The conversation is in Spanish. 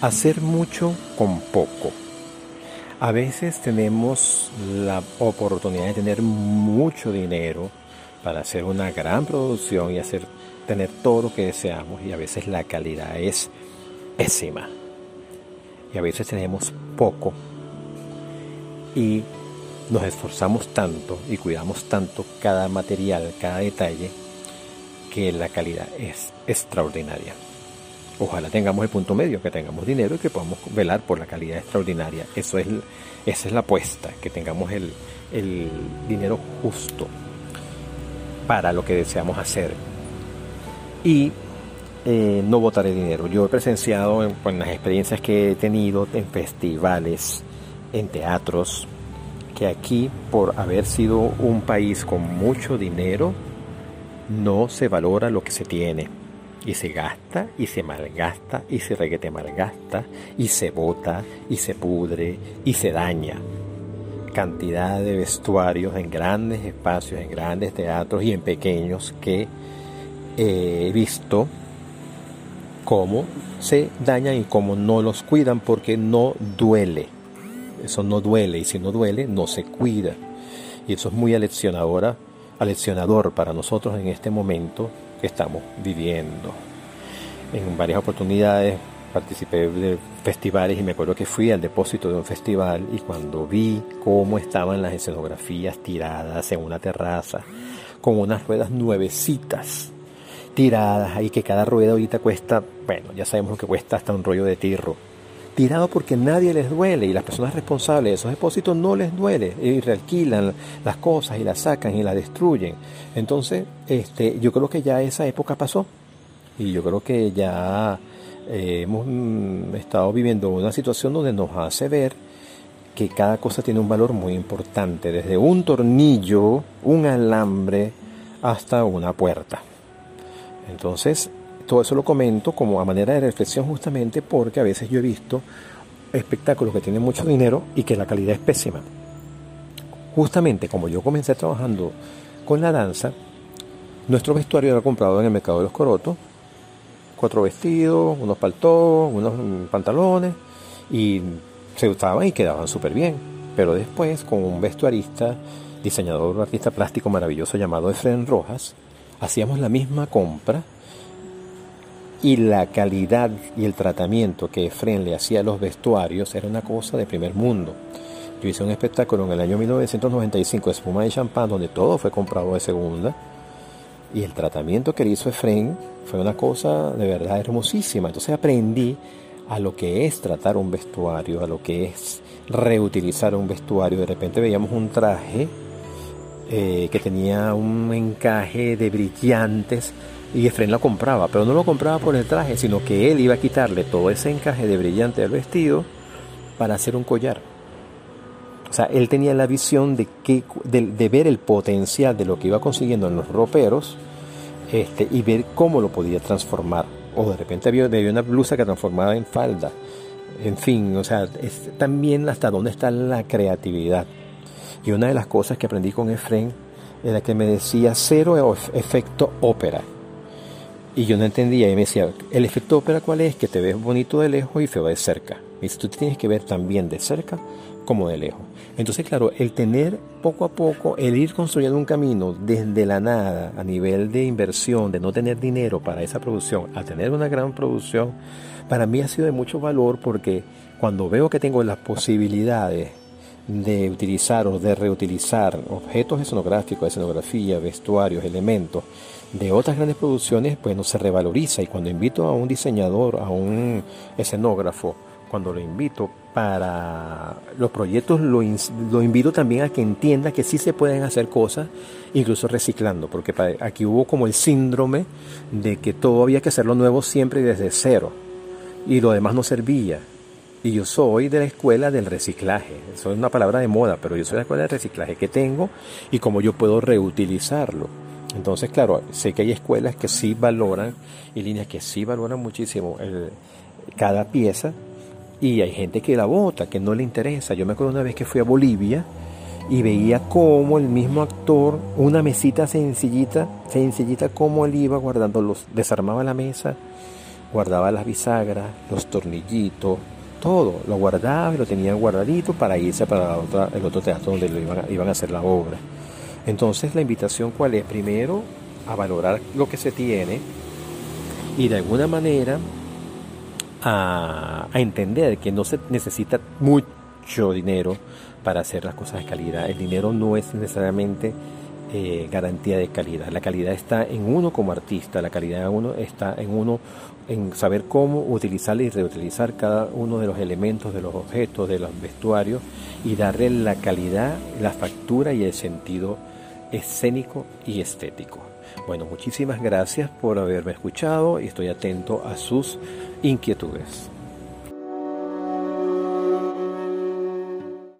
hacer mucho con poco. A veces tenemos la oportunidad de tener mucho dinero para hacer una gran producción y hacer tener todo lo que deseamos y a veces la calidad es pésima. Y a veces tenemos poco y nos esforzamos tanto y cuidamos tanto cada material, cada detalle, que la calidad es extraordinaria. Ojalá tengamos el punto medio, que tengamos dinero y que podamos velar por la calidad extraordinaria. Eso es, esa es la apuesta, que tengamos el, dinero justo para lo que deseamos hacer. Y eh, no botar el dinero. Yo he presenciado en, en las experiencias que he tenido en festivales, en teatros, que aquí, por haber sido un país con mucho dinero, no se valora lo que se tiene y se gasta y se malgasta y se reguete malgasta y se bota y se pudre y se daña. Cantidad de vestuarios en grandes espacios, en grandes teatros y en pequeños que he visto cómo se dañan y cómo no los cuidan porque no duele. Eso no duele y si no duele no se cuida. Y eso es muy aleccionadora, aleccionador para nosotros en este momento que estamos viviendo. En varias oportunidades participé de festivales y me acuerdo que fui al depósito de un festival y cuando vi cómo estaban las escenografías tiradas en una terraza con unas ruedas nuevecitas tiradas ahí que cada rueda ahorita cuesta, bueno, ya sabemos lo que cuesta hasta un rollo de tirro. Tirado porque nadie les duele y las personas responsables de esos depósitos no les duele y realquilan las cosas y las sacan y las destruyen. Entonces, este, yo creo que ya esa época pasó y yo creo que ya eh, hemos mm, estado viviendo una situación donde nos hace ver que cada cosa tiene un valor muy importante, desde un tornillo, un alambre, hasta una puerta. Entonces, todo eso lo comento como a manera de reflexión justamente porque a veces yo he visto espectáculos que tienen mucho dinero y que la calidad es pésima. Justamente como yo comencé trabajando con la danza, nuestro vestuario era comprado en el mercado de los corotos, cuatro vestidos, unos paltos, unos pantalones y se usaban y quedaban súper bien. Pero después con un vestuarista, diseñador, artista plástico maravilloso llamado Efren Rojas, hacíamos la misma compra y la calidad y el tratamiento que Efren le hacía a los vestuarios era una cosa de primer mundo. Yo hice un espectáculo en el año 1995, Espuma de Champán, donde todo fue comprado de segunda. Y el tratamiento que le hizo Efren fue una cosa de verdad hermosísima. Entonces aprendí a lo que es tratar un vestuario, a lo que es reutilizar un vestuario. De repente veíamos un traje eh, que tenía un encaje de brillantes y Efren lo compraba, pero no lo compraba por el traje, sino que él iba a quitarle todo ese encaje de brillante del vestido para hacer un collar. O sea, él tenía la visión de, que, de, ver el potencial de lo que iba consiguiendo en los roperos este, y ver cómo lo podía transformar. O de repente había, había una blusa que transformaba en falda. En fin, o sea, es también hasta dónde está la creatividad. Y una de las cosas que aprendí con Efren era que me decía cero efecto ópera. Y yo no entendía y me decía, ¿el efecto ópera cuál es? Que te ves bonito de lejos y feo de cerca. Y dice, tú tienes que ver también de cerca como de lejos. Entonces, claro, el tener poco a poco, el ir construyendo un camino desde la nada a nivel de inversión, de no tener dinero para esa producción, a tener una gran producción, para mí ha sido de mucho valor porque cuando veo que tengo las posibilidades de utilizar o de reutilizar objetos escenográficos, escenografía, vestuarios, elementos de otras grandes producciones, pues no se revaloriza. Y cuando invito a un diseñador, a un escenógrafo, cuando lo invito para los proyectos, lo, lo, invito también a que entienda que sí se pueden hacer cosas, incluso reciclando, porque aquí hubo como el síndrome de que todo había que hacerlo nuevo siempre y desde cero, y lo demás no servía. Y yo soy de la escuela del reciclaje. Eso es una palabra de moda, pero yo soy de la escuela del reciclaje que tengo y cómo yo puedo reutilizarlo. Entonces, claro, sé que hay escuelas que sí valoran y líneas que sí valoran muchísimo cada pieza y hay gente que la bota, que no le interesa. Yo me acuerdo una vez que fui a Bolivia y veía cómo el mismo actor, una mesita sencillita, sencillita, como él iba guardando los, desarmaba la mesa guardaba las bisagras, los tornillitos, todo, lo guardaba y lo tenían guardadito para irse para el otro teatro donde lo iban, a, iban a hacer la obra. Entonces la invitación cuál es? Primero a valorar lo que se tiene y de alguna manera a, a entender que no se necesita mucho dinero para hacer las cosas de calidad. El dinero no es necesariamente eh, garantía de calidad. La calidad está en uno como artista, la calidad de uno está en uno en saber cómo utilizar y reutilizar cada uno de los elementos, de los objetos, de los vestuarios y darle la calidad, la factura y el sentido escénico y estético. Bueno, muchísimas gracias por haberme escuchado y estoy atento a sus inquietudes.